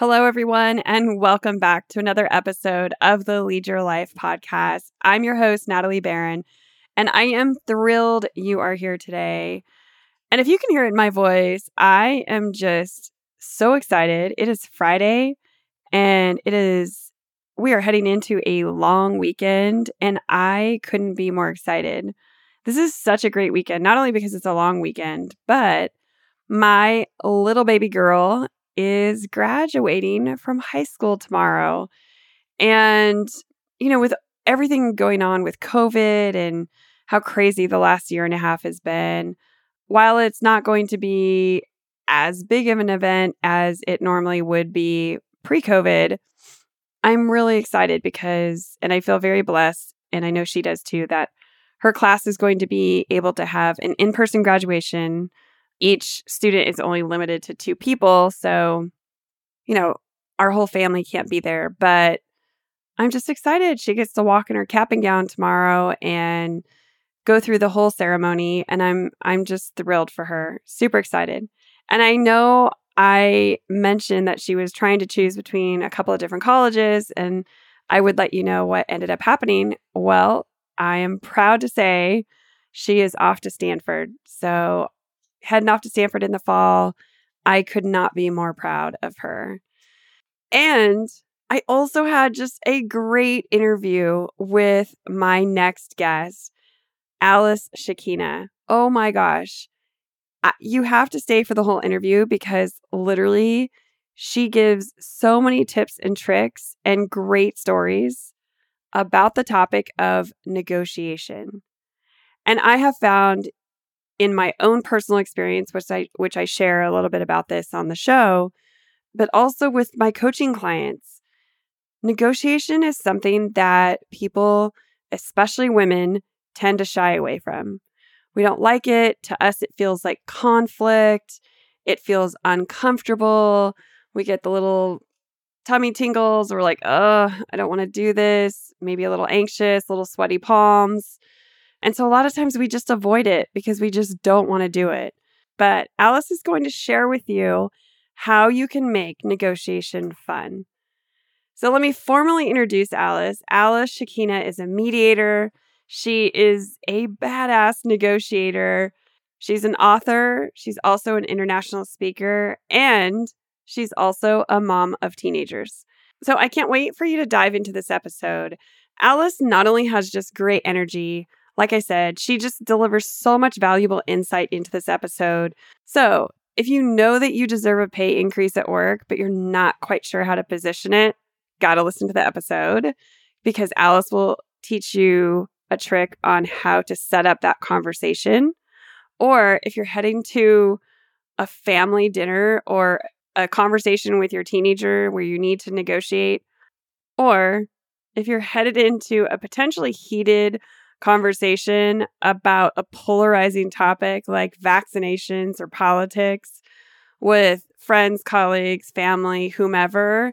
Hello, everyone, and welcome back to another episode of the Lead Your Life podcast. I'm your host, Natalie Barron, and I am thrilled you are here today. And if you can hear it in my voice, I am just so excited. It is Friday, and it is, we are heading into a long weekend, and I couldn't be more excited. This is such a great weekend, not only because it's a long weekend, but my little baby girl is graduating from high school tomorrow. And, you know, with everything going on with COVID and how crazy the last year and a half has been, while it's not going to be as big of an event as it normally would be pre COVID, I'm really excited because, and I feel very blessed, and I know she does too, that her class is going to be able to have an in person graduation each student is only limited to two people. So, you know, our whole family can't be there, but I'm just excited. She gets to walk in her cap and gown tomorrow and go through the whole ceremony and I'm I'm just thrilled for her. Super excited. And I know I mentioned that she was trying to choose between a couple of different colleges and I would let you know what ended up happening. Well, I am proud to say she is off to Stanford. So heading off to Stanford in the fall. I could not be more proud of her. And I also had just a great interview with my next guest, Alice Shikina. Oh my gosh. You have to stay for the whole interview because literally she gives so many tips and tricks and great stories about the topic of negotiation. And I have found in my own personal experience, which I which I share a little bit about this on the show, but also with my coaching clients. Negotiation is something that people, especially women, tend to shy away from. We don't like it. To us, it feels like conflict. It feels uncomfortable. We get the little tummy tingles. We're like, oh, I don't want to do this. Maybe a little anxious, little sweaty palms. And so a lot of times we just avoid it because we just don't want to do it. But Alice is going to share with you how you can make negotiation fun. So let me formally introduce Alice. Alice Shikina is a mediator. She is a badass negotiator. She's an author. She's also an international speaker. And she's also a mom of teenagers. So I can't wait for you to dive into this episode. Alice not only has just great energy, like I said, she just delivers so much valuable insight into this episode. So, if you know that you deserve a pay increase at work, but you're not quite sure how to position it, gotta listen to the episode because Alice will teach you a trick on how to set up that conversation. Or if you're heading to a family dinner or a conversation with your teenager where you need to negotiate, or if you're headed into a potentially heated conversation about a polarizing topic like vaccinations or politics with friends, colleagues, family, whomever,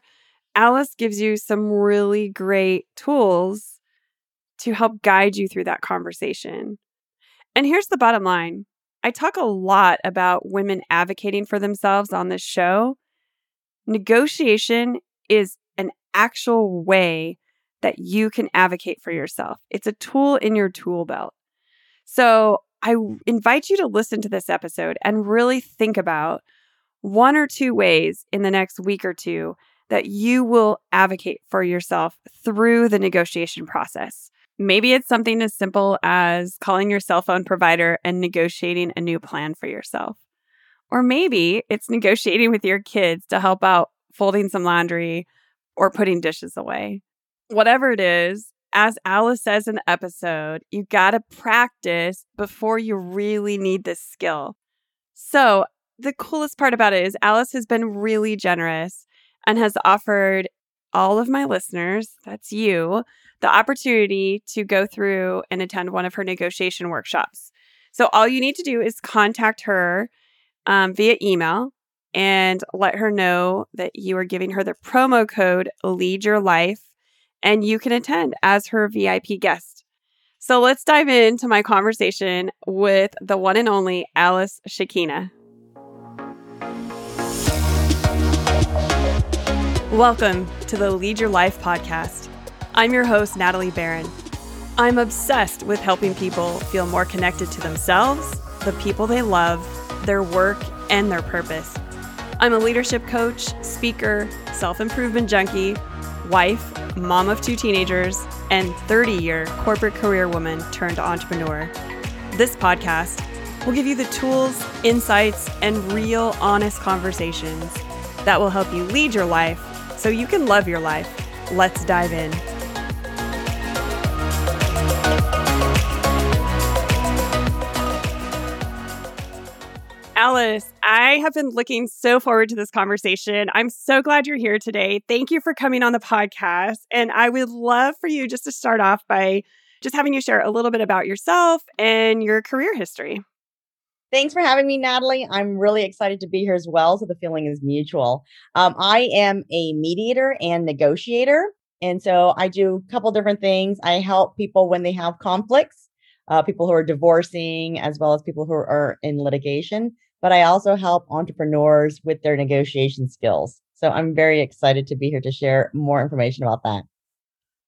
Alice gives you some really great tools to help guide you through that conversation. And here's the bottom line I talk a lot about women advocating for themselves on this show. Negotiation is an actual way that you can advocate for yourself. It's a tool in your tool belt. So I mm. invite you to listen to this episode and really think about one or two ways in the next week or two that you will advocate for yourself through the negotiation process. Maybe it's something as simple as calling your cell phone provider and negotiating a new plan for yourself. Or maybe it's negotiating with your kids to help out folding some laundry or putting dishes away whatever it is, as Alice says in the episode, you got to practice before you really need this skill. So, the coolest part about it is Alice has been really generous and has offered all of my listeners, that's you, the opportunity to go through and attend one of her negotiation workshops. So, all you need to do is contact her um, via email and let her know that you are giving her the promo code Lead Your Life and you can attend as her VIP guest. So let's dive into my conversation with the one and only Alice Shikina. Welcome to the Lead Your Life podcast. I'm your host, Natalie Barron. I'm obsessed with helping people feel more connected to themselves, the people they love, their work, and their purpose. I'm a leadership coach, speaker, self improvement junkie, wife, mom of two teenagers, and 30 year corporate career woman turned entrepreneur. This podcast will give you the tools, insights, and real honest conversations that will help you lead your life so you can love your life. Let's dive in. Alice, I have been looking so forward to this conversation. I'm so glad you're here today. Thank you for coming on the podcast. And I would love for you just to start off by just having you share a little bit about yourself and your career history. Thanks for having me, Natalie. I'm really excited to be here as well. So the feeling is mutual. Um, I am a mediator and negotiator. And so I do a couple different things. I help people when they have conflicts, uh, people who are divorcing, as well as people who are in litigation but I also help entrepreneurs with their negotiation skills. So I'm very excited to be here to share more information about that.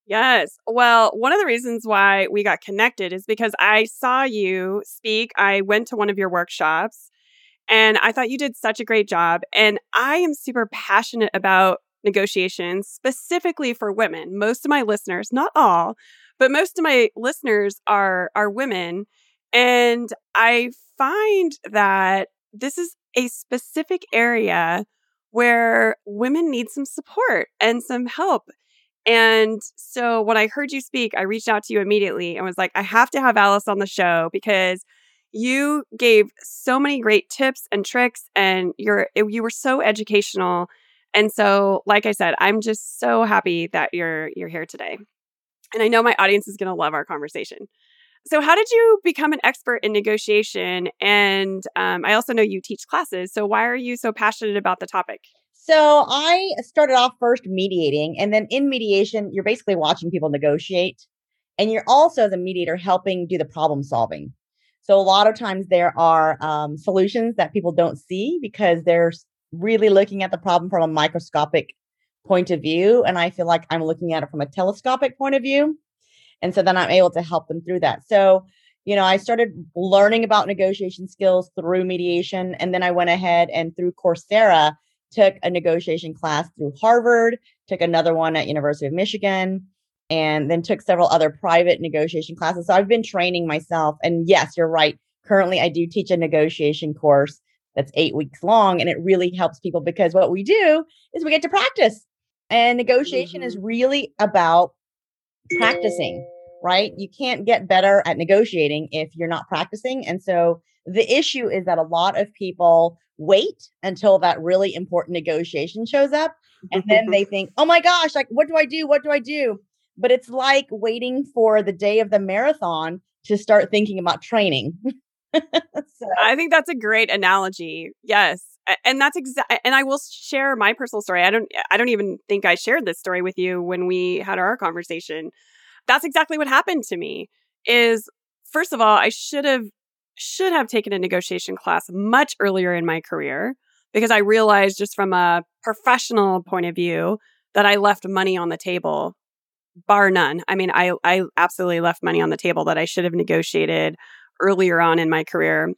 Yes. Well, one of the reasons why we got connected is because I saw you speak. I went to one of your workshops and I thought you did such a great job. And I am super passionate about negotiations, specifically for women. Most of my listeners, not all, but most of my listeners are are women. And I find that this is a specific area where women need some support and some help. And so when I heard you speak, I reached out to you immediately and was like, I have to have Alice on the show because you gave so many great tips and tricks and you're eh, you were so educational. And so like I said, I'm just so happy that you're you're here today. And I know my audience is going to love our conversation. So, how did you become an expert in negotiation? And um, I also know you teach classes. So, why are you so passionate about the topic? So, I started off first mediating, and then in mediation, you're basically watching people negotiate, and you're also the mediator helping do the problem solving. So, a lot of times there are um, solutions that people don't see because they're really looking at the problem from a microscopic point of view. And I feel like I'm looking at it from a telescopic point of view. And so then I'm able to help them through that. So, you know, I started learning about negotiation skills through mediation. And then I went ahead and through Coursera, took a negotiation class through Harvard, took another one at University of Michigan, and then took several other private negotiation classes. So I've been training myself. And yes, you're right. Currently, I do teach a negotiation course that's eight weeks long, and it really helps people because what we do is we get to practice. And negotiation mm-hmm. is really about practicing, right? You can't get better at negotiating if you're not practicing. And so the issue is that a lot of people wait until that really important negotiation shows up. And then they think, oh my gosh, like, what do I do? What do I do? But it's like waiting for the day of the marathon to start thinking about training. so. I think that's a great analogy. Yes. And that's exactly and I will share my personal story. I don't I don't even think I shared this story with you when we had our conversation. That's exactly what happened to me. Is first of all, I should have should have taken a negotiation class much earlier in my career because I realized just from a professional point of view that I left money on the table bar none. I mean, I I absolutely left money on the table that I should have negotiated earlier on in my career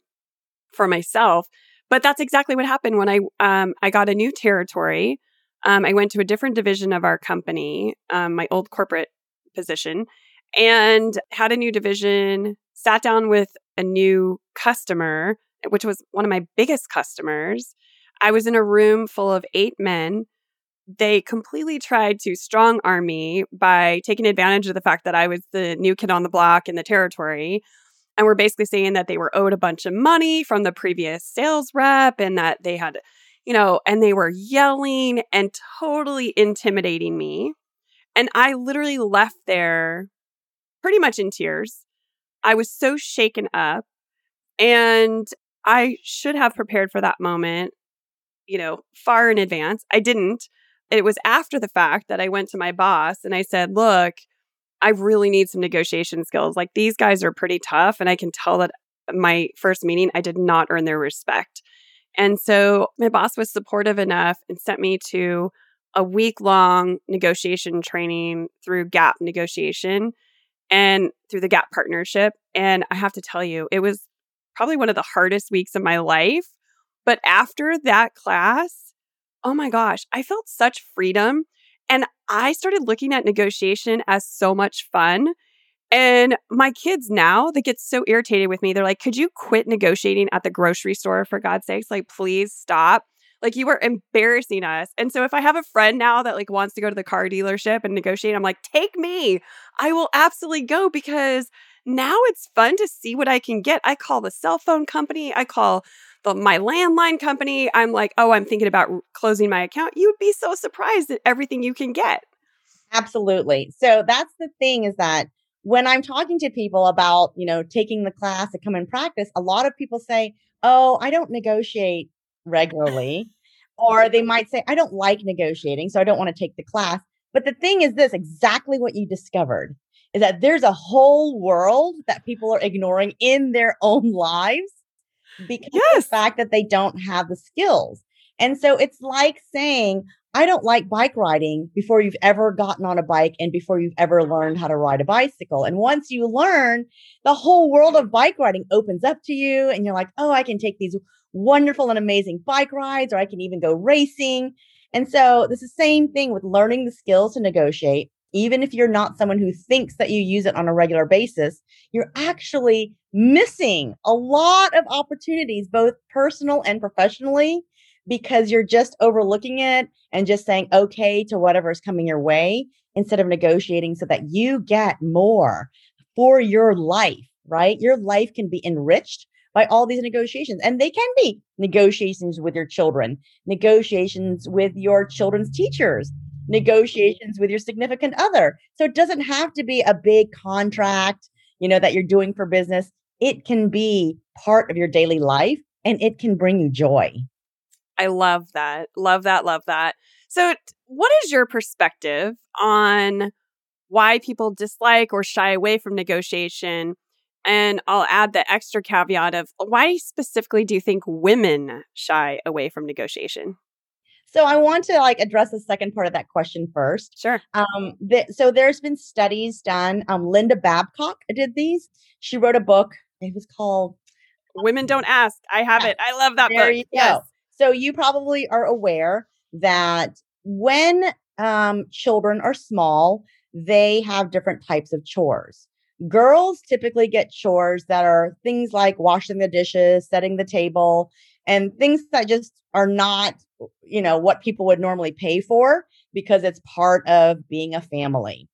for myself. But that's exactly what happened when I um, I got a new territory. Um, I went to a different division of our company, um, my old corporate position, and had a new division. Sat down with a new customer, which was one of my biggest customers. I was in a room full of eight men. They completely tried to strong arm me by taking advantage of the fact that I was the new kid on the block in the territory and we're basically saying that they were owed a bunch of money from the previous sales rep and that they had, you know, and they were yelling and totally intimidating me. And I literally left there pretty much in tears. I was so shaken up and I should have prepared for that moment, you know, far in advance. I didn't. It was after the fact that I went to my boss and I said, look, I really need some negotiation skills. Like these guys are pretty tough. And I can tell that my first meeting, I did not earn their respect. And so my boss was supportive enough and sent me to a week long negotiation training through Gap Negotiation and through the Gap Partnership. And I have to tell you, it was probably one of the hardest weeks of my life. But after that class, oh my gosh, I felt such freedom. And I started looking at negotiation as so much fun. And my kids now, they get so irritated with me. They're like, could you quit negotiating at the grocery store for God's sakes? Like, please stop. Like, you are embarrassing us. And so if I have a friend now that like wants to go to the car dealership and negotiate, I'm like, take me. I will absolutely go because now it's fun to see what I can get. I call the cell phone company, I call the, my landline company. I'm like, oh, I'm thinking about closing my account. You would be so surprised at everything you can get. Absolutely. So that's the thing is that when I'm talking to people about, you know, taking the class to come and practice, a lot of people say, oh, I don't negotiate regularly. or they might say, I don't like negotiating, so I don't want to take the class. But the thing is this exactly what you discovered is that there's a whole world that people are ignoring in their own lives because yes. of the fact that they don't have the skills. And so it's like saying, I don't like bike riding before you've ever gotten on a bike and before you've ever learned how to ride a bicycle. And once you learn, the whole world of bike riding opens up to you and you're like, oh, I can take these wonderful and amazing bike rides, or I can even go racing. And so it's the same thing with learning the skills to negotiate. Even if you're not someone who thinks that you use it on a regular basis, you're actually missing a lot of opportunities, both personal and professionally, because you're just overlooking it and just saying okay to whatever is coming your way instead of negotiating so that you get more for your life, right? Your life can be enriched by all these negotiations. And they can be negotiations with your children, negotiations with your children's teachers, mm-hmm. negotiations with your significant other. So it doesn't have to be a big contract, you know, that you're doing for business. It can be part of your daily life and it can bring you joy. I love that. Love that. Love that. So, what is your perspective on why people dislike or shy away from negotiation and I'll add the extra caveat of why specifically do you think women shy away from negotiation? So I want to like address the second part of that question first. Sure. Um, th- so there's been studies done. Um, Linda Babcock did these. She wrote a book. It was called "Women Don't Ask." I have yeah. it. I love that there book. You yes. Go. So you probably are aware that when um, children are small, they have different types of chores. Girls typically get chores that are things like washing the dishes, setting the table, and things that just are not, you know, what people would normally pay for because it's part of being a family.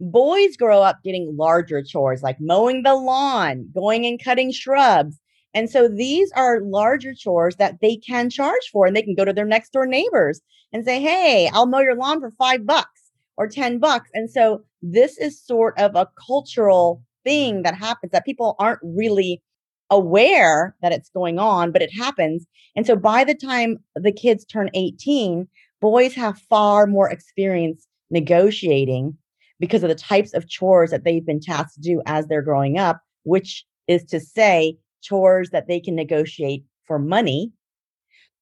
Boys grow up getting larger chores like mowing the lawn, going and cutting shrubs. And so these are larger chores that they can charge for and they can go to their next door neighbors and say, Hey, I'll mow your lawn for five bucks or 10 bucks. And so this is sort of a cultural thing that happens that people aren't really aware that it's going on, but it happens. And so by the time the kids turn 18, boys have far more experience negotiating because of the types of chores that they've been tasked to do as they're growing up, which is to say, chores that they can negotiate for money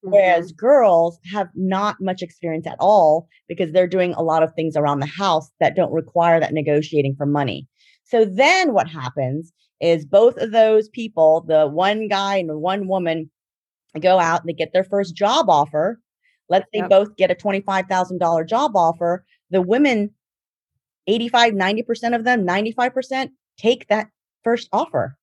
Mm-hmm. Whereas girls have not much experience at all because they're doing a lot of things around the house that don't require that negotiating for money. So then what happens is both of those people, the one guy and the one woman, go out and they get their first job offer. Let's say yep. both get a $25,000 job offer. The women, 85, 90% of them, 95% take that first offer.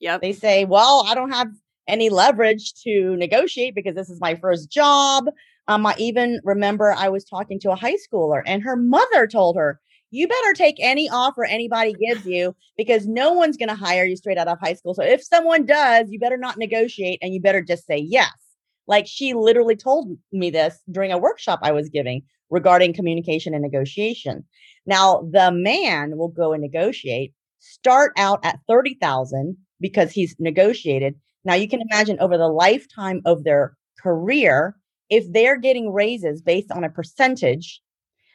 Yep. They say, well, I don't have any leverage to negotiate because this is my first job. Um, I even remember I was talking to a high schooler and her mother told her, you better take any offer anybody gives you because no one's going to hire you straight out of high school. So if someone does, you better not negotiate and you better just say yes. Like she literally told me this during a workshop I was giving regarding communication and negotiation. Now, the man will go and negotiate, start out at 30,000 because he's negotiated now you can imagine over the lifetime of their career, if they're getting raises based on a percentage,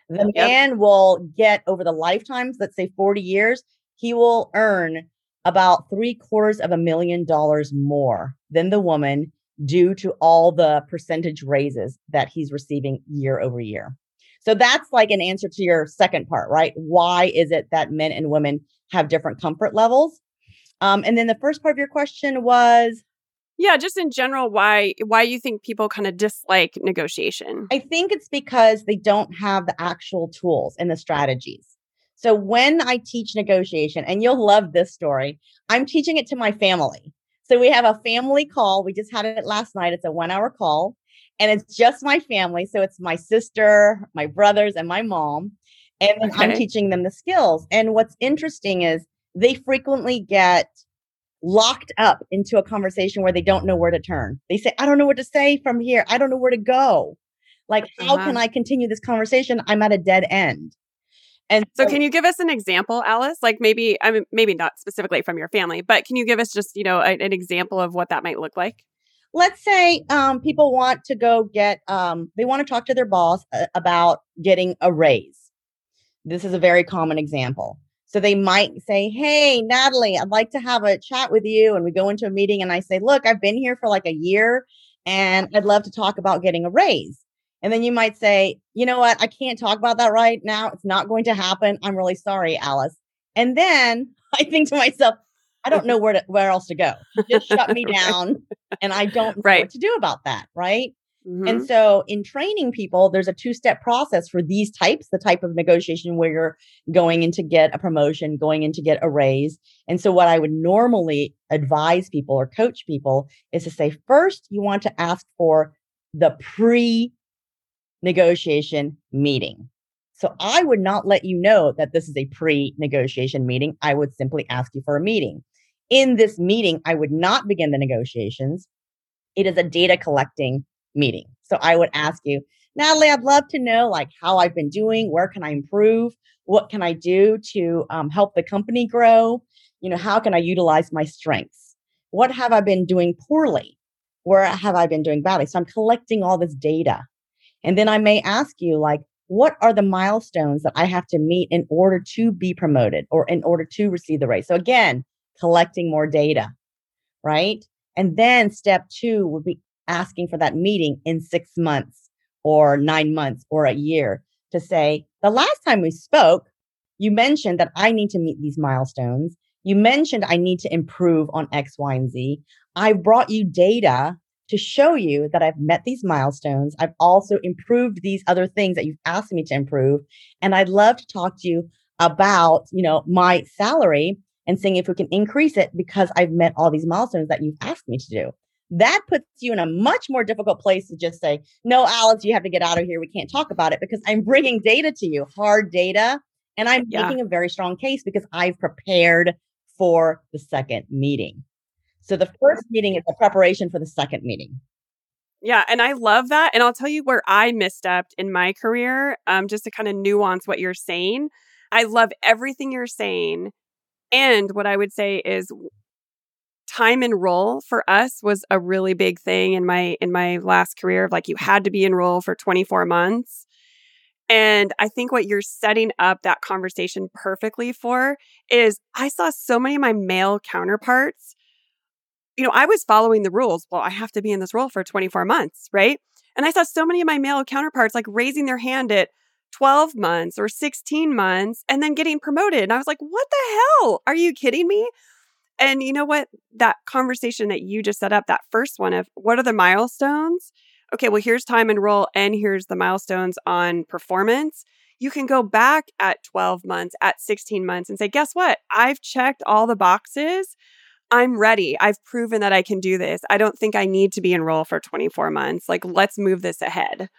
the yep. man will get over the lifetimes, let's say 40 years, he will earn about three quarters of a million dollars more than the woman due to all the percentage raises that he's receiving year over year. So that's like an answer to your second part, right? Why is it that men and women have different comfort levels? Um, and then the first part of your question was yeah, just in general, why why you think people kind of dislike negotiation? I think it's because they don't have the actual tools and the strategies. So when I teach negotiation, and you'll love this story, I'm teaching it to my family. So we have a family call. We just had it last night. It's a one hour call and it's just my family. So it's my sister, my brothers, and my mom. And okay. I'm teaching them the skills. And what's interesting is they frequently get locked up into a conversation where they don't know where to turn. They say, I don't know what to say from here. I don't know where to go. Like, how uh-huh. can I continue this conversation? I'm at a dead end. And so, so, can you give us an example, Alice? Like maybe, I mean, maybe not specifically from your family, but can you give us just, you know, a, an example of what that might look like? Let's say um, people want to go get, um, they want to talk to their boss uh, about getting a raise. This is a very common example. So they might say, Hey, Natalie, I'd like to have a chat with you. And we go into a meeting and I say, Look, I've been here for like a year and I'd love to talk about getting a raise. And then you might say, You know what? I can't talk about that right now. It's not going to happen. I'm really sorry, Alice. And then I think to myself, I don't know where to where else to go. just shut me down and I don't know right. what to do about that. Right. Mm-hmm. And so in training people, there's a two-step process for these types, the type of negotiation where you're going in to get a promotion, going in to get a raise. And so what I would normally advise people or coach people is to say, first, you want to ask for the pre negotiation meeting. So I would not let you know that this is a pre negotiation meeting. I would simply ask you for a meeting. In this meeting, I would not begin the negotiations. It is a data collecting meeting. So I would ask you, Natalie, I'd love to know like how I've been doing. Where can I improve? What can I do to um, help the company grow? You know, how can I utilize my strengths? What have I been doing poorly? Where have I been doing badly? So I'm collecting all this data. And then I may ask you, like, what are the milestones that I have to meet in order to be promoted or in order to receive the raise? So again, collecting more data, right? And then step two would be asking for that meeting in six months or nine months or a year to say, the last time we spoke, you mentioned that I need to meet these milestones. You mentioned I need to improve on X, Y, and Z. I brought you data to show you that I've met these milestones. I've also improved these other things that you've asked me to improve. And I'd love to talk to you about, you know, my salary and seeing if we can increase it because I've met all these milestones that you've asked me to do. That puts you in a much more difficult place to just say, no, Alice, you have to get out of here. We can't talk about it because I'm bringing data to you, hard data. And I'm yeah. making a very strong case because I've prepared for the second meeting. So the first meeting is a preparation for the second meeting. Yeah, and I love that. And I'll tell you where I misstepped in my career, um, just to kind of nuance what you're saying. I love everything you're saying. And what I would say is time and role for us was a really big thing in my in my last career of like you had to be in role for 24 months. And I think what you're setting up that conversation perfectly for is I saw so many of my male counterparts. You know, I was following the rules. Well, I have to be in this role for 24 months, right? And I saw so many of my male counterparts like raising their hand at 12 months or 16 months and then getting promoted. And I was like, what the hell? Are you kidding me? And you know what? That conversation that you just set up, that first one of what are the milestones? Okay, well, here's time and role, and here's the milestones on performance. You can go back at 12 months, at 16 months, and say, guess what? I've checked all the boxes. I'm ready. I've proven that I can do this. I don't think I need to be in role for 24 months. Like, let's move this ahead.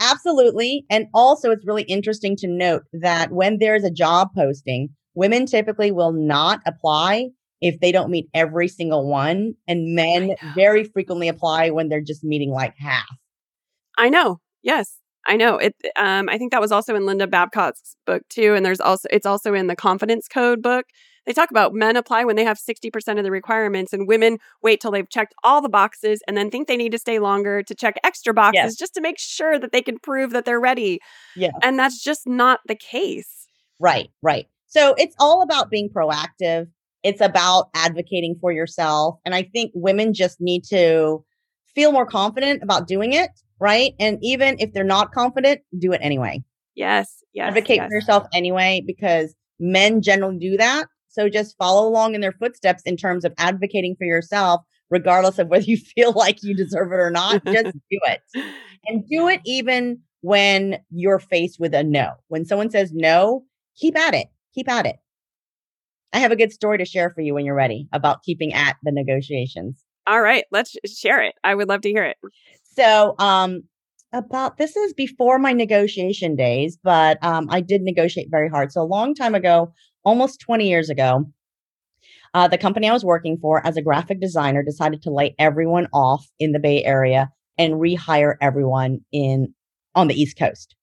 Absolutely. And also, it's really interesting to note that when there's a job posting, women typically will not apply if they don't meet every single one. And men very frequently apply when they're just meeting like half. I know. Yes. I know it. Um, I think that was also in Linda Babcock's book too, and there's also it's also in the Confidence Code book. They talk about men apply when they have 60% of the requirements and women wait till they've checked all the boxes and then think they need to stay longer to check extra boxes yes. just to make sure that they can prove that they're ready. Yeah. And that's just not the case. Right, right. So it's all about being proactive. It's about advocating for yourself. And I think women just need to feel more confident about doing it, right? And even if they're not confident, do it anyway. Yes. Yes. Advocate yes. for yourself anyway, because men generally do that. So just follow along in their footsteps in terms of advocating for yourself, regardless of whether you feel like you deserve it or not. just do it. And do it even when you're faced with a no. When someone says no, keep at it. Keep at it. I have a good story to share for you when you're ready about keeping at the negotiations. All right, let's share it. I would love to hear it. So, um, about this is before my negotiation days, but um, I did negotiate very hard. So, a long time ago, almost 20 years ago, uh, the company I was working for as a graphic designer decided to lay everyone off in the Bay Area and rehire everyone in on the East Coast.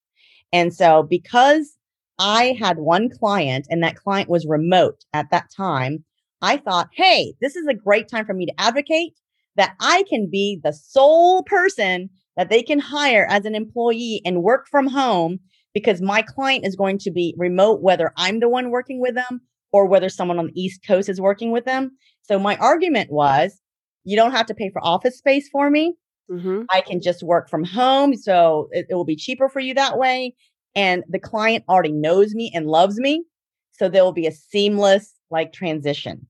And so, because I had one client and that client was remote at that time, I thought, hey, this is a great time for me to advocate that I can be the sole person that they can hire as an employee and work from home because my client is going to be remote, whether I'm the one working with them or whether someone on the East Coast is working with them. So my argument was, you don't have to pay for office space for me. Mm-hmm. I can just work from home. So it, it will be cheaper for you that way. And the client already knows me and loves me. So there will be a seamless like transition.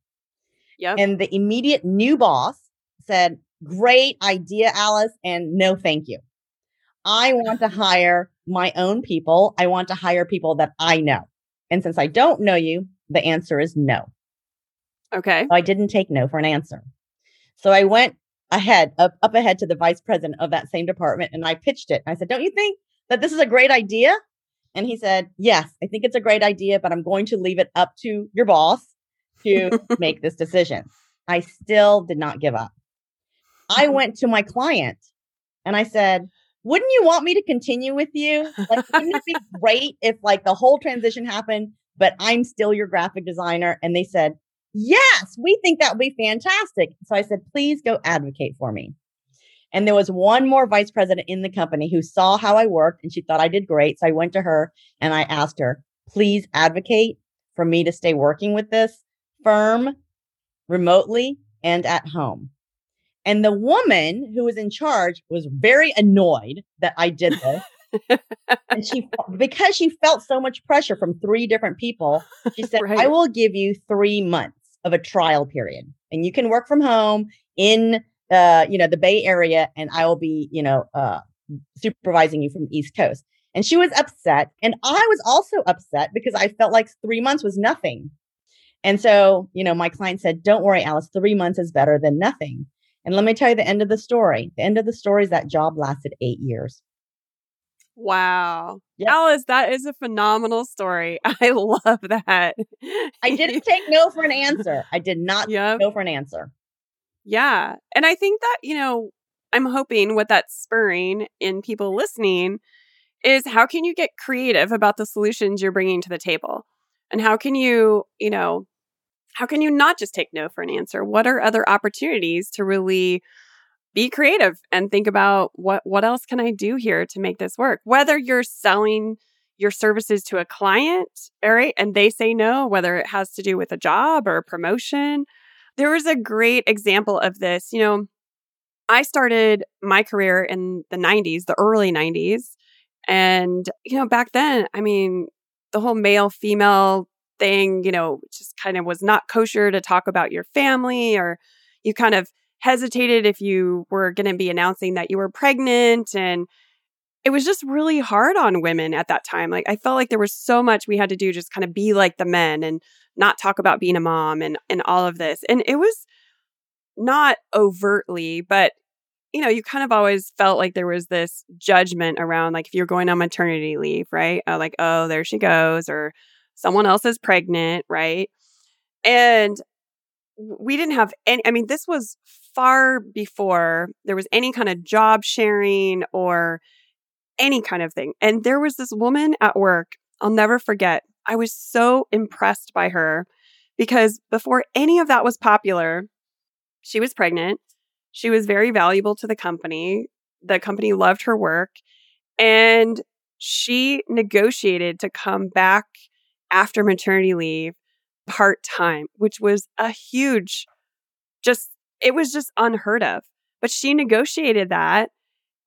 Yep. And the immediate new boss said, Great idea, Alice. And no, thank you. I want to hire my own people. I want to hire people that I know. And since I don't know you, the answer is no. okay. So I didn't take no for an answer. So I went ahead, up, up ahead to the vice president of that same department and I pitched it. I said, Don't you think that this is a great idea? And he said, Yes, I think it's a great idea, but I'm going to leave it up to your boss to make this decision. I still did not give up. I mm-hmm. went to my client and I said, Wouldn't you want me to continue with you? Like, wouldn't it be great if like the whole transition happened, but I'm still your graphic designer? And they said, Yes, we think that would be fantastic. So I said, Please go advocate for me. And there was one more vice president in the company who saw how I worked and she thought I did great. So I went to her and I asked her, Please advocate for me to stay working with this firm remotely and at home. And the woman who was in charge was very annoyed that I did this. and she, because she felt so much pressure from three different people, she said, Right. I will give you three months of a trial period and you can work from home in, uh, you know, the Bay Area and I will be, you know, uh, supervising you from the East Coast. And she was upset. And I was also upset because I felt like three months was nothing. And so, you know, my client said, Don't worry, Alice, three months is better than nothing. And let me tell you the end of the story. The end of the story is that job lasted eight years. Wow. Yep. Alice, that is a phenomenal story. I love that. I didn't take no for an answer. I did not Yep. take no for an answer. Yeah. And I think that, you know, I'm hoping what that's spurring in people listening is how can you get creative about the solutions you're bringing to the table? And how can you, you know, how can you not just take no for an answer? What are other opportunities to really be creative and think about what what else can I do here to make this work? Whether you're selling your services to a client, all right, and they say no, whether it has to do with a job or a promotion. There was a great example of this. You know, I started my career in the 90s, the early 90s. And, you know, back then, I mean, the whole male female thing, you know, just kind of was not kosher to talk about your family, or you kind of hesitated if you were going to be announcing that you were pregnant. And it was just really hard on women at that time. Like, I felt like there was so much we had to do, just kind of be like the men and not talk about being a mom and, and all of this. And it was not overtly, but you know, you kind of always felt like there was this judgment around like if you're going on maternity leave, right? Uh, like, oh, there she goes, or someone else is pregnant, right? And we didn't have any, I mean, this was far before there was any kind of job sharing or any kind of thing. And there was this woman at work, I'll never forget. I was so impressed by her because before any of that was popular, she was pregnant. She was very valuable to the company. The company loved her work. And she negotiated to come back after maternity leave part time, which was a huge, just, it was just unheard of. But she negotiated that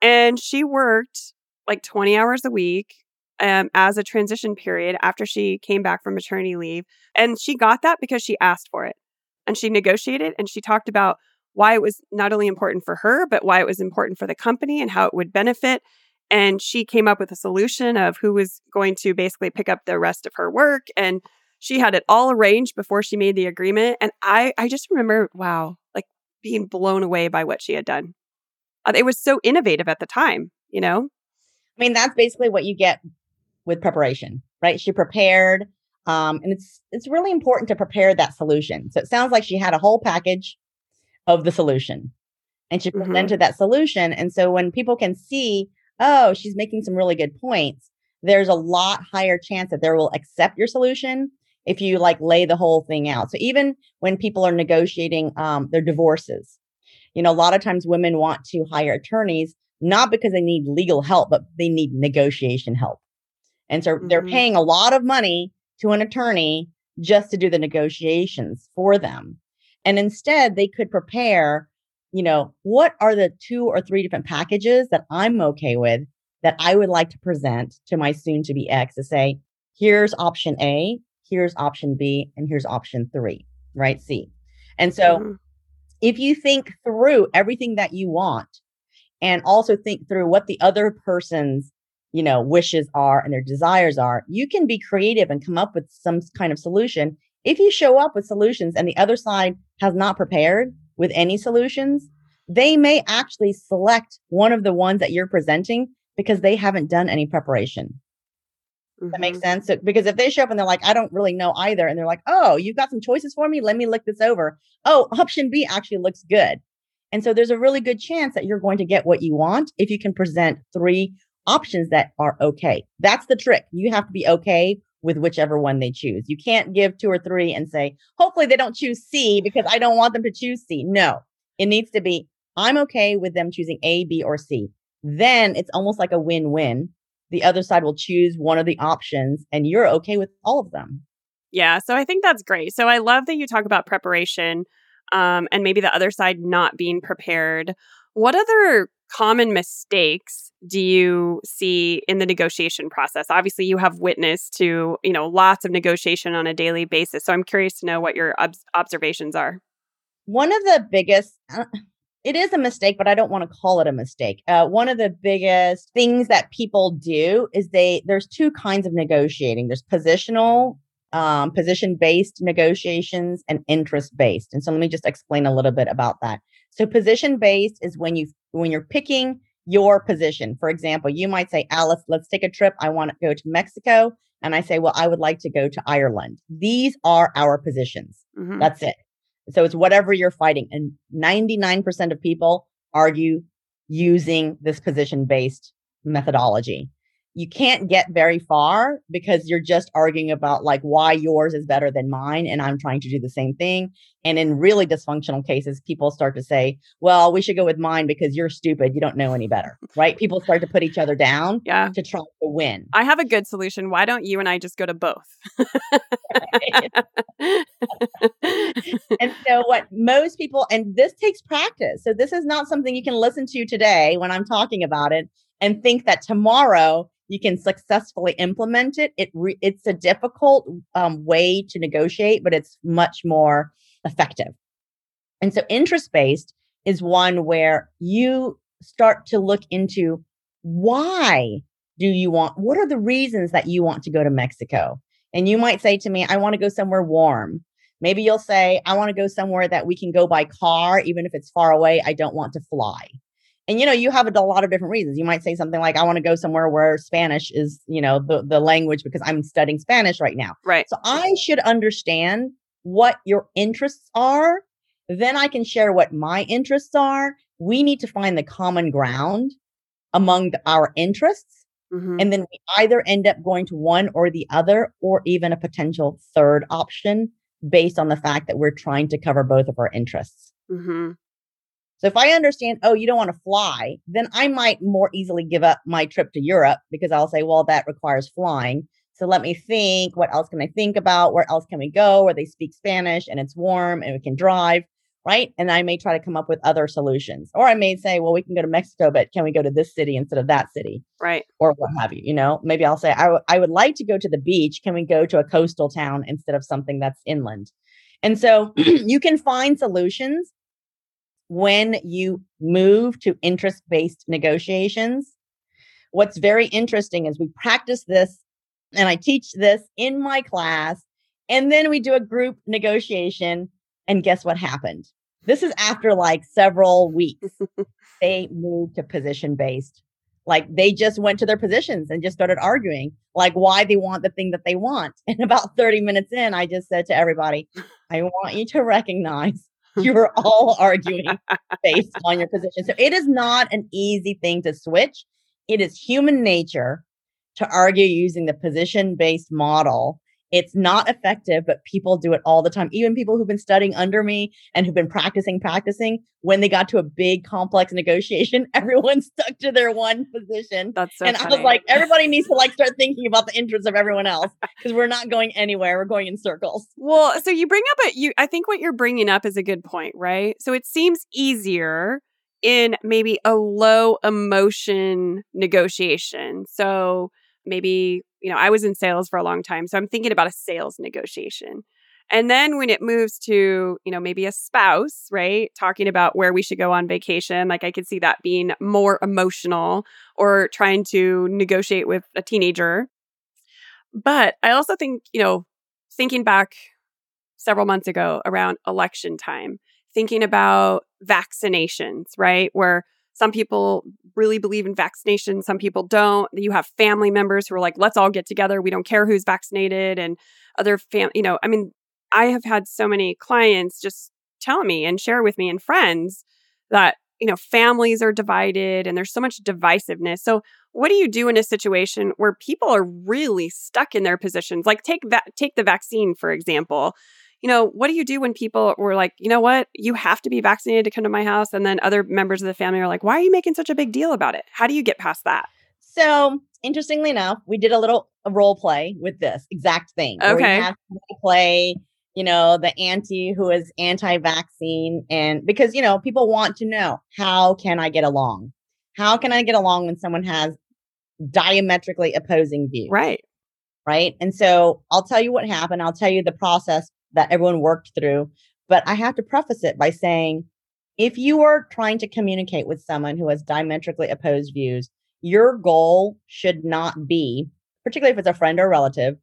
and she worked like 20 hours a week um, as a transition period after she came back from maternity leave. And she got that because she asked for it and she negotiated and she talked about why it was not only important for her, but why it was important for the company and how it would benefit. And she came up with a solution of who was going to basically pick up the rest of her work. And she had it all arranged before she made the agreement. And I, I just remember, wow, like being blown away by what she had done. Uh, it was so innovative at the time, you know? I mean, that's basically what you get with preparation, right? She prepared. Um, and it's it's really important to prepare that solution. So it sounds like she had a whole package of the solution and she mm-hmm. presented that solution. And so when people can see, oh, she's making some really good points, there's a lot higher chance that they will accept your solution if you like lay the whole thing out. So even when people are negotiating um, their divorces, you know, a lot of times women want to hire attorneys not because they need legal help, but they need negotiation help. And so mm-hmm. they're paying a lot of money to an attorney just to do the negotiations for them. And instead, they could prepare, you know, what are the two or three different packages that I'm okay with that I would like to present to my soon to be ex to say, here's option A, here's option B, and here's option three, right? C. And so mm-hmm. if you think through everything that you want and also think through what the other person's you know wishes are and their desires are you can be creative and come up with some kind of solution. If you show up with solutions and the other side has not prepared with any solutions they may actually select one of the ones that you're presenting because they haven't done any preparation. Mm-hmm. that makes sense? So, because if they show up and they're like i don't really know either and they're like oh you've got some choices for me? Let me look this over. Oh option b actually looks good. And so there's a really good chance that you're going to get what you want if you can present three options that are okay. That's the trick. You have to be okay with whichever one they choose. You can't give two or three and say, hopefully they don't choose C because I don't want them to choose C. No, it needs to be, I'm okay with them choosing A, B, or C. Then it's almost like a win win. The other side will choose one of the options and you're okay with all of them. Yeah. So I think that's great. So I love that you talk about preparation um, and maybe the other side not being prepared. What other common mistakes do you see in the negotiation process? Obviously, you have witnessed to, you know, lots of negotiation on a daily basis. So I'm curious to know what your ob- observations are. One of the biggest uh, it is a mistake, but I don't want to call it a mistake. Uh, one of the biggest things that people do is they there's two kinds of negotiating. There's positional, um, position based negotiations, and interest based. And so let me just explain a little bit about that. So position based is when you when you're picking your position. For example, you might say, Alice, let's take a trip. I want to go to Mexico. And I say, well, I would like to go to Ireland. These are our positions. Mm-hmm. That's it. So it's whatever you're fighting. And 99% of people argue using this position based methodology you can't get very far because you're just arguing about like why yours is better than mine and I'm trying to do the same thing. And in really dysfunctional cases, people start to say, well, we should go with mine because you're stupid. You don't know any better. Right? People start to put each other down yeah. to try to win. I have a good solution. Why don't you and I just go to both? and so what most people and this takes practice. So this is not something you can listen to today when I'm talking about it and think that tomorrow you can successfully implement it. It re- it's a difficult um, way to negotiate, but it's much more effective. And so interest based is one where you start to look into why do you want what are the reasons that you want to go to Mexico? And you might say to me, I want to go somewhere warm. Maybe you'll say, I want to go somewhere that we can go by car, even if it's far away. I don't want to fly and you know you have a, lot of different reasons. You might say something like i want to go somewhere where spanish is you know the, the language because i'm studying spanish right now. Right. So i should understand what your interests are. Then i can share what my interests are. We need to find the common ground among our interests mm-hmm. and then we either end up going to one or the other or even a potential third option based on the fact that we're trying to cover both of our interests. Mm-hmm. So if I understand, oh, you don't want to fly, then I might more easily give up my trip to Europe because I'll say, well, that requires flying. So let me think, what else can I think about? Where else can we go where they speak Spanish and it's warm and we can drive? right? And I may try to come up with other solutions. Or I may say, well, we can go to Mexico, but can we go to this city instead of that city? Right. Or what have you, you know? Maybe I'll say, I, w- I would like to go to the beach. Can we go to a coastal town instead of something that's inland? And so you can find solutions when you move to interest based negotiations. What's very interesting is we practice this and I teach this in my class. And then we do a group negotiation. And guess what happened? This is after like several weeks. they moved to position based. Like they just went to their positions and just started arguing, like why they want the thing that they want. And about 30 minutes in, I just said to everybody, I want you to recognize you are all arguing based on your position. So it is not an easy thing to switch. It is human nature to argue using the position based model. It's not effective, but people do it all the time. Even people who've been studying under me and who've been practicing, practicing, when they got to a big complex negotiation, everyone stuck to their one position. That's so and funny. I was like, everybody needs to like start thinking about the interests of everyone else because we're not going anywhere. We're going in circles. Well, so you bring up a you I think what you're bringing up is a good point, right? So it seems easier in maybe a low emotion negotiation. So maybe, you know, I was in sales for a long time, so I'm thinking about a sales negotiation. And then when it moves to, you know, maybe a spouse, right? Talking about where we should go on vacation, like I could see that being more emotional or trying to negotiate with a teenager. But I also think, you know, thinking back several months ago around election time, thinking about vaccinations, right? Where some people really believe in vaccinations, some people don't. You have family members who are like, let's all get together. We don't care who's vaccinated. And other fam, you know, I mean, I have had so many clients just tell me and share with me and friends that, you know, families are divided and there's so much divisiveness. So, what do you do in a situation where people are really stuck in their positions? Like take that take the vaccine for example. You know, what do you do when people were like, you know what, you have to be vaccinated to come to my house, and then other members of the family are like, why are you making such a big deal about it? How do you get past that? So, interestingly enough, we did a little role play with this exact thing. Okay. play, you know, the anti who is anti-vaccine, and because you know people want to know how can I get along? How can I get along when someone has diametrically opposing views? Right. right? And so I'll tell you what happened. I'll tell you the process that everyone worked through. But I have to preface it by saying if you are trying to communicate with someone who has diametrically opposed views, your goal should not be, particularly if it's a friend or relative,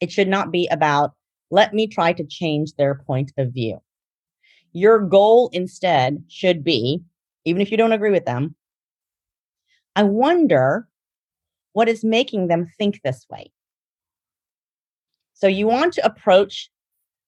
it should not be about, let me try to change their point of view. Your goal instead should be, even if you don't agree with them, I wonder what is making them think this way. So you want to approach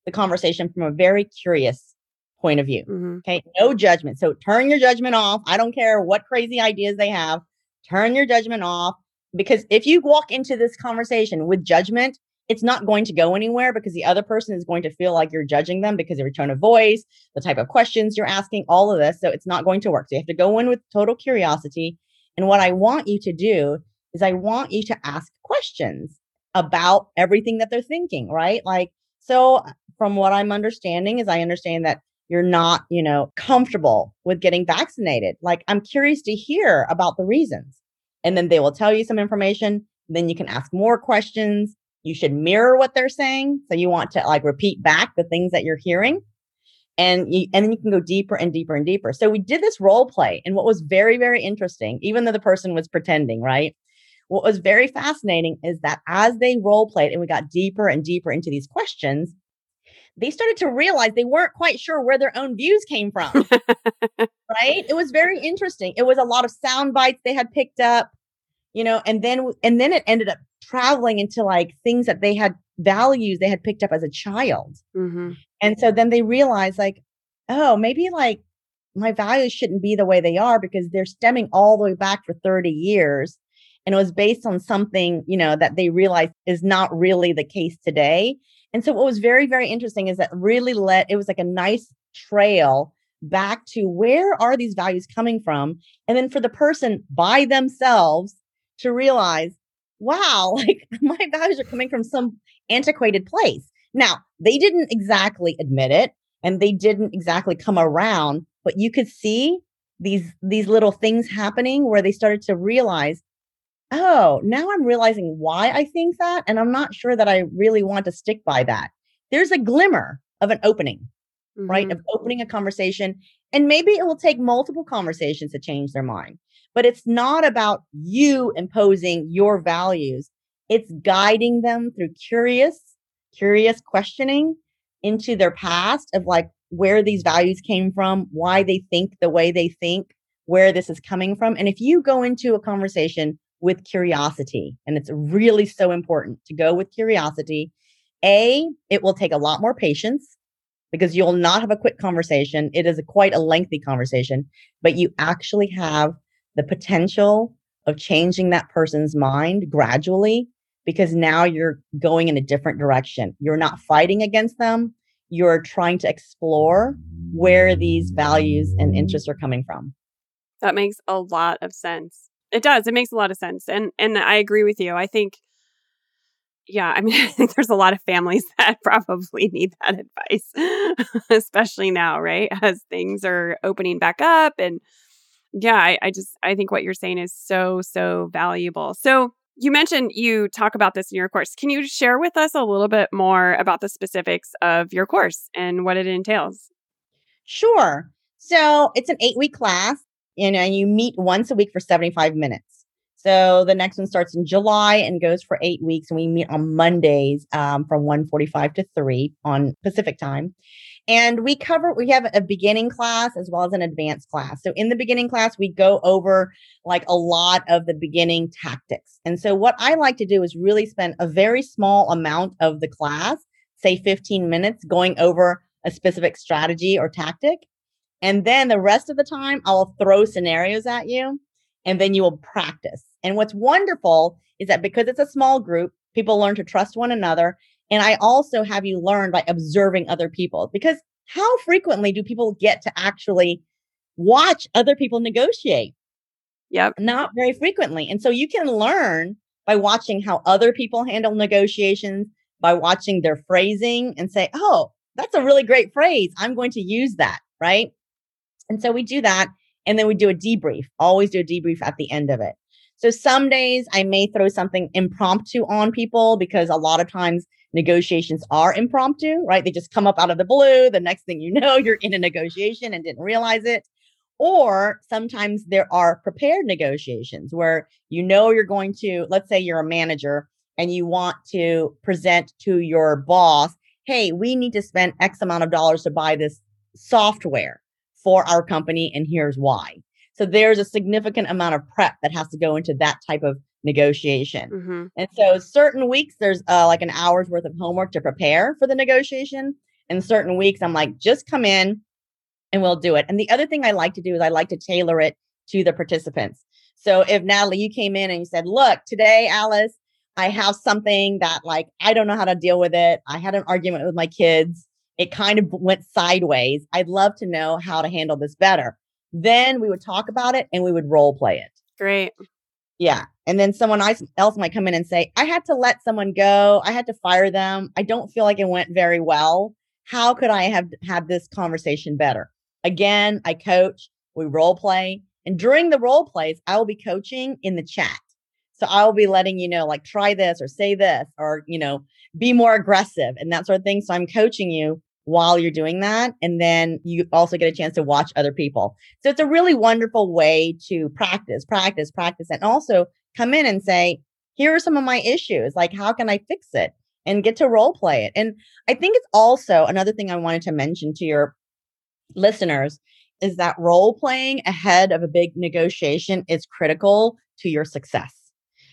the conversation from a very curious point of view. hmm Okay. No judgment. So turn your judgment off. I don't care what crazy ideas they have. Turn your judgment off because if you walk into this conversation with judgment, it's not going to go anywhere because the other person is going to feel like you're judging them because of your tone of voice, the type of questions you're asking, all of this. So it's not going to work. So you have to go in with total curiosity. And what I want you to do is I want you to ask questions about everything that they're thinking, right? Like, so uh, from what I'm understanding is I understand that you're not, you know, comfortable with getting vaccinated. Like, I'm curious to hear about the reasons. And then they will tell you some information. Then you can ask more questions. You should mirror what they're saying. So you want to like repeat back the things that you're hearing. And you, and then you can go deeper and deeper and deeper. So we did this role play. And what was very, very interesting, even though the person was pretending, right? What was very fascinating is that as they role played and we got deeper and deeper into these questions, they started to realize they weren't quite sure where their own views came from. right? It was very interesting. It was a lot of sound bites they had picked up, you know, and then and then it ended up traveling into like things that they had values they had picked up as a child. hmm And so then they realized like, oh, maybe like my values shouldn't be the way they are because they're stemming all the way back for 30 years. And it was based on something, you know, that they realized is not really the case today. And so what was very, very interesting is that really let it was like a nice trail back to where are these values coming from? And then for the person by themselves to realize, wow, like my values are coming from some antiquated place. Now, they didn't exactly admit it. and they didn't exactly come around, but you could see these these little things happening where they started to realize oh, now I'm realizing why I think that. And I'm not sure that I really want to stick by that. There's a glimmer of an opening, mm-hmm. right? Of opening a conversation. And maybe it will take multiple conversations to change their mind. But it's not about you imposing your values. It's guiding them through curious, curious questioning into their past of like where these values came from, why they think the way they think, where this is coming from. And if you go into a conversation with curiosity. And it's really so important to go with curiosity. A, it will take a lot more patience because you'll not have a quick conversation. It is a quite a lengthy conversation, but you actually have the potential of changing that person's mind gradually because now you're going in a different direction. You're not fighting against them. You're trying to explore where these values and interests are coming from. That makes a lot of sense. It does. It makes a lot of sense. And and I agree with you. I think yeah, I mean, I think there's a lot of families that probably need that advice, especially now, right? As things are opening back up. And yeah, I, I just, I think what you're saying is so, so valuable. So you mentioned you talk about this in your course. Can you share with us a little bit more about the specifics of your course and what it entails? Sure. So it's an eight week class and you meet once a week for 75 minutes. So the next one starts in July and goes for eight weeks. And we meet on Mondays um, from 1.45 to 3 on Pacific time. And we cover, we have a beginning class as well as an advanced class. So in the beginning class, we go over like a lot of the beginning tactics. And so what I like to do is really spend a very small amount of the class, say 15 minutes, going over a specific strategy or tactic. And then the rest of the time, I'll throw scenarios at you and then you will practice. And what's wonderful is that because it's a small group, people learn to trust one another. And I also have you learn by observing other people because how frequently do people get to actually watch other people negotiate? Yep. Not very frequently. And so you can learn by watching how other people handle negotiations, by watching their phrasing and say, oh, that's a really great phrase. I'm going to use that. Right. And so we do that. And then we do a debrief, always do a debrief at the end of it. So some days I may throw something impromptu on people because a lot of times negotiations are impromptu, right? They just come up out of the blue. The next thing you know, you're in a negotiation and didn't realize it. Or sometimes there are prepared negotiations where you know you're going to, let's say you're a manager and you want to present to your boss, hey, we need to spend X amount of dollars to buy this software for our company and here's why. So there's a significant amount of prep that has to go into that type of negotiation. Mm-hmm. And so certain weeks there's uh, like an hour's worth of homework to prepare for the negotiation. And certain weeks I'm like, just come in and we'll do it. And the other thing I like to do is I like to tailor it to the participants. So if Natalie, you came in and you said, look, today, Alice, I have something that like, I don't know how to deal with it. I had an argument with my kids it kind of went sideways. I'd love to know how to handle this better. Then we would talk about it and we would role play it. Great. Yeah. And then someone else might come in and say, I had to let someone go. I had to fire them. I don't feel like it went very well. How could I have had this conversation better? Again, I coach, we role play. And during the role plays, I will be coaching in the chat. So I will be letting you know, like, try this or say this or, you know, be more aggressive and that sort of thing. So I'm coaching you while you're doing that. And then you also get a chance to watch other people. So it's a really wonderful way to practice, practice, practice, and also come in and say, here are some of my issues. Like, how can I fix it? And get to role play it. And I think it's also another thing I wanted to mention to your listeners is that role playing ahead of a big negotiation is critical to your success.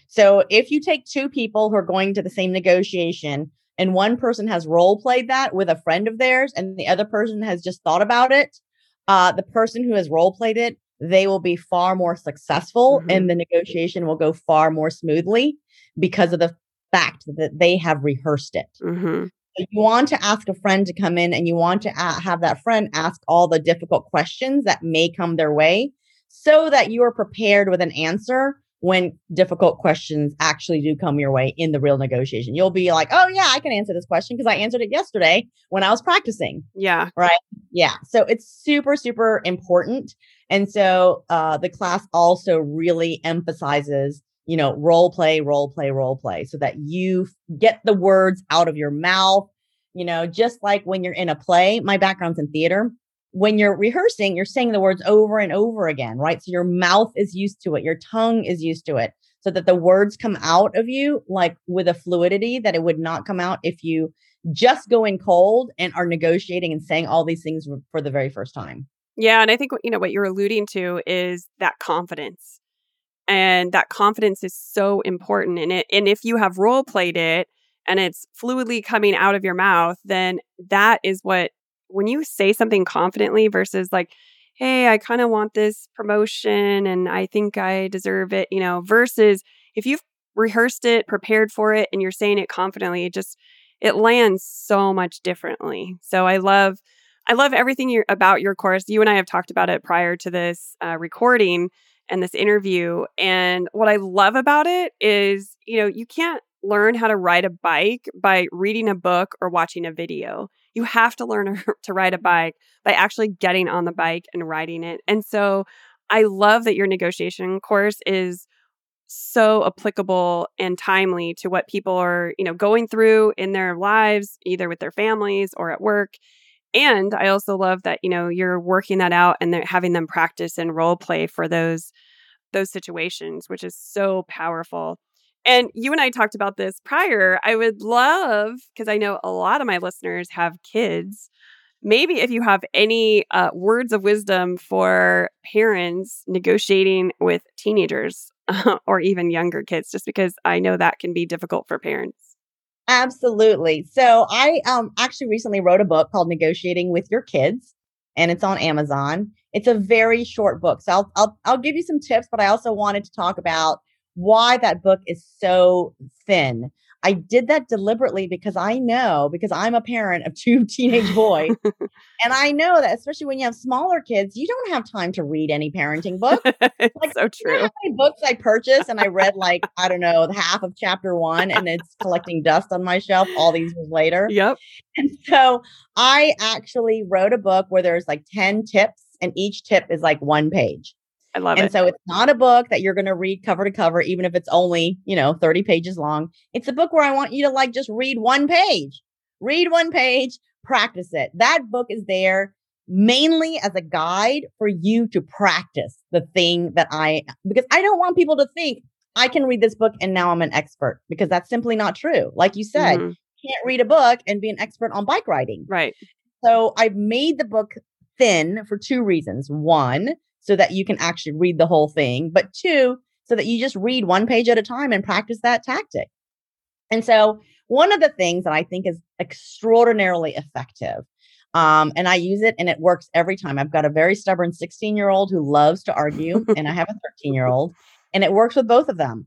So if you take two people who are going to the same negotiation, and one person has role played that with a friend of theirs and the other person has just thought about it, uh, the person who has role played it, they will be far more successful mm-hmm. and the negotiation will go far more smoothly because of the fact that they have rehearsed it. Mm-hmm. So you want to ask a friend to come in and you want to a- have that friend ask all the difficult questions that may come their way so that you are prepared with an answer when difficult questions actually do come your way in the real negotiation. You'll be like, oh, yeah, I can answer this question because I answered it yesterday when I was practicing. Yeah. Right. Yeah. So it's super, super important. And so uh, the class also really emphasizes, you know, role play, role play, role play so that you get the words out of your mouth. You know, just like when you're in a play, my background's in theater when you're rehearsing, you're saying the words over and over again, right? So your mouth is used to it, your tongue is used to it, so that the words come out of you like with a fluidity that it would not come out if you just go in cold and are negotiating and saying all these things for the very first time. Yeah. And I think, you know, what you're alluding to is that confidence. And that confidence is so important. And it, and if you have role played it and it's fluidly coming out of your mouth, then that is what when you say something confidently versus like, hey, I kind of want this promotion and I think I deserve it, you know, versus if you've rehearsed it, prepared for it, and you're saying it confidently, it just, it lands so much differently. So I love, I love everything about your course. You and I have talked about it prior to this uh, recording and this interview. And what I love about it is, you know, you can't learn how to ride a bike by reading a book or watching a video. You have to learn to ride a bike by actually getting on the bike and riding it. And so I love that your negotiation course is so applicable and timely to what people are, you know, going through in their lives, either with their families or at work. And I also love that, you know, you're working that out and having them practice and role play for those those situations, which is so powerful. And you and I talked about this prior. I would love, because I know a lot of my listeners have kids. Maybe if you have any uh, words of wisdom for parents negotiating with teenagers or even younger kids, just because I know that can be difficult for parents. Absolutely. So I um, actually recently wrote a book called Negotiating with Your Kids, and it's on Amazon. It's a very short book, so I'll I'll, I'll give you some tips, but I also wanted to talk about why that book is so thin. I did that deliberately because I know, because I'm a parent of two teenage boys. and I know that, especially when you have smaller kids, you don't have time to read any parenting book. like, so true. You know many books I purchased and I read like, I don't know, half of chapter one and it's collecting dust on my shelf all these years later. Yep. And so I actually wrote a book where there's like 10 tips and each tip is like one page. I love and it. so it's not a book that you're going to read cover to cover, even if it's only, you know, 30 pages long. It's a book where I want you to like just read one page, read one page, practice it. That book is there mainly as a guide for you to practice the thing that I, because I don't want people to think I can read this book and now I'm an expert because that's simply not true. Like you said, mm-hmm. you can't read a book and be an expert on bike riding. Right. So I've made the book thin for two reasons. One, so that you can actually read the whole thing, but two, so that you just read one page at a time and practice that tactic. And so, one of the things that I think is extraordinarily effective, um, and I use it and it works every time. I've got a very stubborn 16 year old who loves to argue, and I have a 13 year old, and it works with both of them.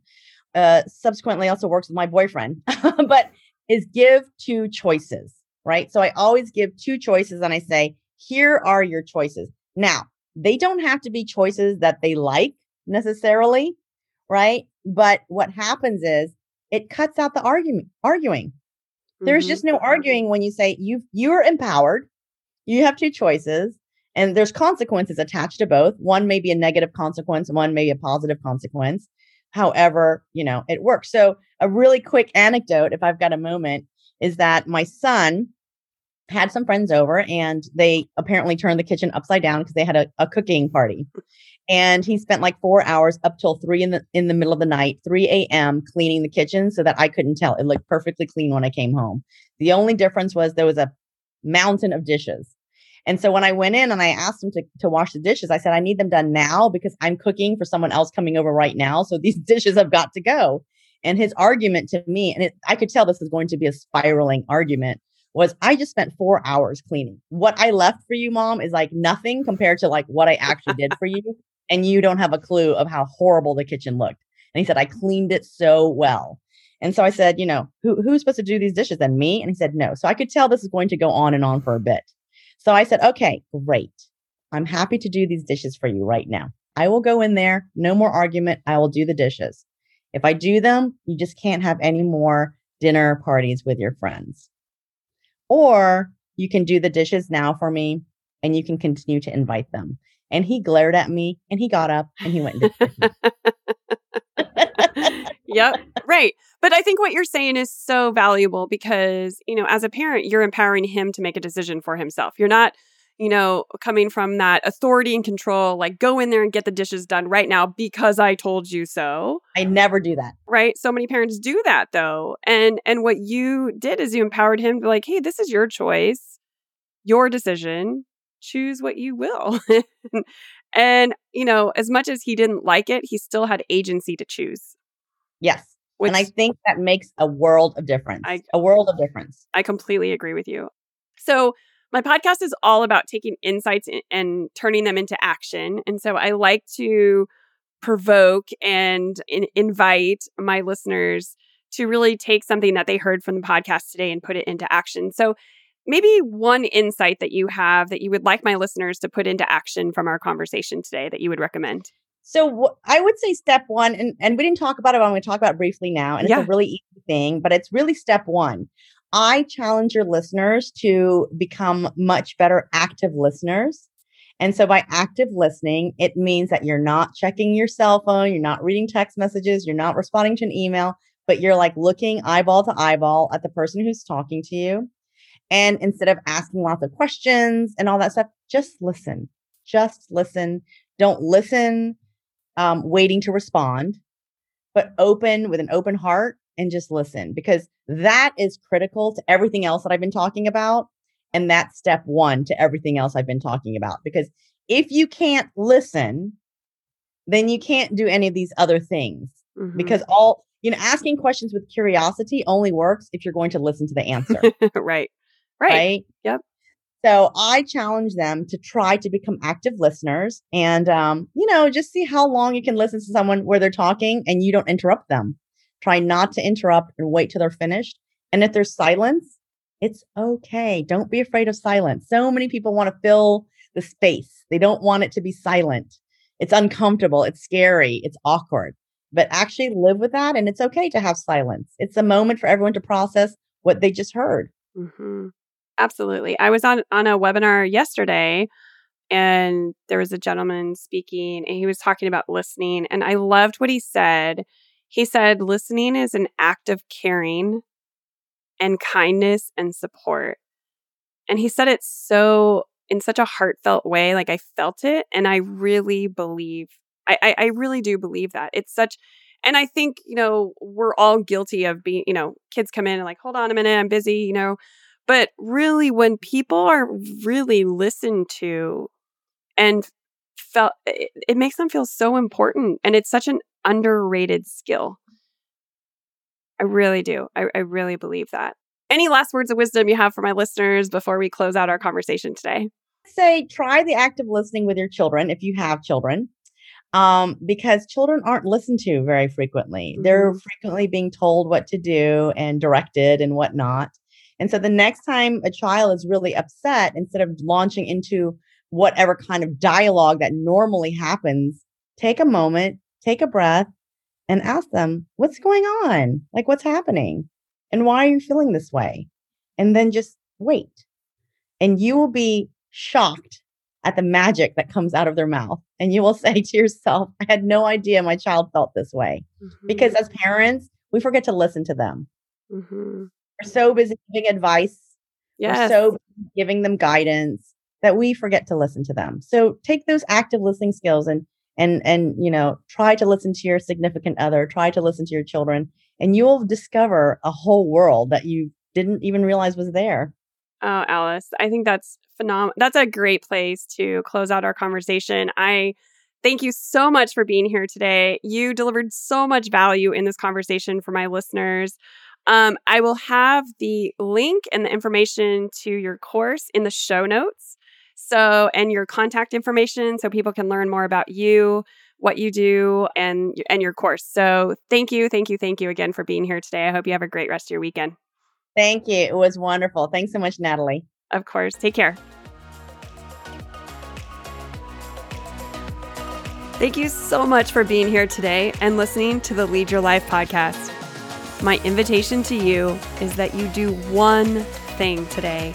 Uh, subsequently, also works with my boyfriend, but is give two choices, right? So I always give two choices and I say, here are your choices. Now, they don't have to be choices that they like necessarily, right? But what happens is it cuts out the argument arguing. There's mm-hmm. just no arguing when you say you you're empowered. You have two choices and there's consequences attached to both. One may be a negative consequence, one may be a positive consequence. However, you know, it works. So a really quick anecdote if I've got a moment is that my son had some friends over and they apparently turned the kitchen upside down because they had a, a cooking party. And he spent like four hours up till three in the in the middle of the night, 3 a.m. cleaning the kitchen so that I couldn't tell. It looked perfectly clean when I came home. The only difference was there was a mountain of dishes. And so when I went in and I asked him to, to wash the dishes, I said, I need them done now because I'm cooking for someone else coming over right now. So these dishes have got to go. And his argument to me, and it, I could tell this is going to be a spiraling argument, was I just spent four hours cleaning. What I left for you, mom, is like nothing compared to like what I actually did for you. And you don't have a clue of how horrible the kitchen looked. And he said, I cleaned it so well. And so I said, you know, who, who's supposed to do these dishes then me? And he said, no. So I could tell this is going to go on and on for a bit. So I said, okay, great. I'm happy to do these dishes for you right now. I will go in there, no more argument. I will do the dishes. If I do them, you just can't have any more dinner parties with your friends. Or you can do the dishes now for me and you can continue to invite them. And he glared at me and he got up and he went and yep. Right. But I think what you're saying is so valuable because, you know, as a parent, you're empowering him to make a decision for himself. You're not, you know, coming from that authority and control, like go in there and get the dishes done right now because I told you so. I never do that. Right. So many parents do that though. And and what you did is you empowered him to like, hey, this is your choice, your decision. Choose what you will. and, you know, as much as he didn't like it, he still had agency to choose. Yes. Which, and I think that makes a world of difference. I, a world of difference. I completely agree with you. So, my podcast is all about taking insights and turning them into action. And so, I like to provoke and in- invite my listeners to really take something that they heard from the podcast today and put it into action. So, maybe one insight that you have that you would like my listeners to put into action from our conversation today that you would recommend. So w- I would say step one, and, and we didn't talk about it, but I'm going to talk about briefly now. And yeah. it's a really easy thing, but it's really step one. I challenge your listeners to become much better active listeners. And so by active listening, it means that you're not checking your cell phone, you're not reading text messages, you're not responding to an email, but you're like looking eyeball to eyeball at the person who's talking to you. And instead of asking lots of questions and all that stuff, just listen. Just listen. Don't listen um, waiting to respond, but open with an open heart and just listen because that is critical to everything else that I've been talking about. And that's step one to everything else I've been talking about. Because if you can't listen, then you can't do any of these other things mm-hmm. because all, you know, asking questions with curiosity only works if you're going to listen to the answer. right. Right. Right. Yep. So I challenge them to try to become active listeners and, um, you know, just see how long you can listen to someone where they're talking and you don't interrupt them. Try not to interrupt and wait till they're finished. And if there's silence, it's okay. Don't be afraid of silence. So many people want to fill the space. They don't want it to be silent. It's uncomfortable. It's scary. It's awkward. But actually live with that. And it's okay to have silence. It's a moment for everyone to process what they just heard. Mm-hmm. Absolutely. I was on on a webinar yesterday and there was a gentleman speaking and he was talking about listening and I loved what he said. He said listening is an act of caring and kindness and support. And he said it so in such a heartfelt way, like I felt it and I really believe I, I, I really do believe that. It's such and I think, you know, we're all guilty of being, you know, kids come in and like, hold on a minute, I'm busy, you know, but really, when people are really listened to and felt, it, it makes them feel so important. And it's such an underrated skill. I really do. I, I really believe that. Any last words of wisdom you have for my listeners before we close out our conversation today? Say try the act of listening with your children if you have children um, because children aren't listened to very frequently. Mm-hmm. They're frequently being told what to do and directed and whatnot. And so the next time a child is really upset, instead of launching into whatever kind of dialogue that normally happens, take a moment, take a breath, and ask them, what's going on? Like, what's happening? And why are you feeling this way? And then just wait. And you will be shocked at the magic that comes out of their mouth. And you will say to yourself, I had no idea my child felt this way. Mm-hmm. Because as parents, we forget to listen to them. Mm-hmm. We're so busy giving advice. Yes. We're so giving them guidance that we forget to listen to them. So take those active listening skills and and and you know try to listen to your significant other, try to listen to your children, and you'll discover a whole world that you didn't even realize was there. Oh, Alice, I think that's phenomenal. That's a great place to close out our conversation. I thank you so much for being here today. You delivered so much value in this conversation for my listeners. Um, I will have the link and the information to your course in the show notes. So, and your contact information so people can learn more about you, what you do, and and your course. So, thank you, thank you, thank you again for being here today. I hope you have a great rest of your weekend. Thank you. It was wonderful. Thanks so much, Natalie. Of course. Take care. Thank you so much for being here today and listening to the Lead Your Life podcast. My invitation to you is that you do one thing today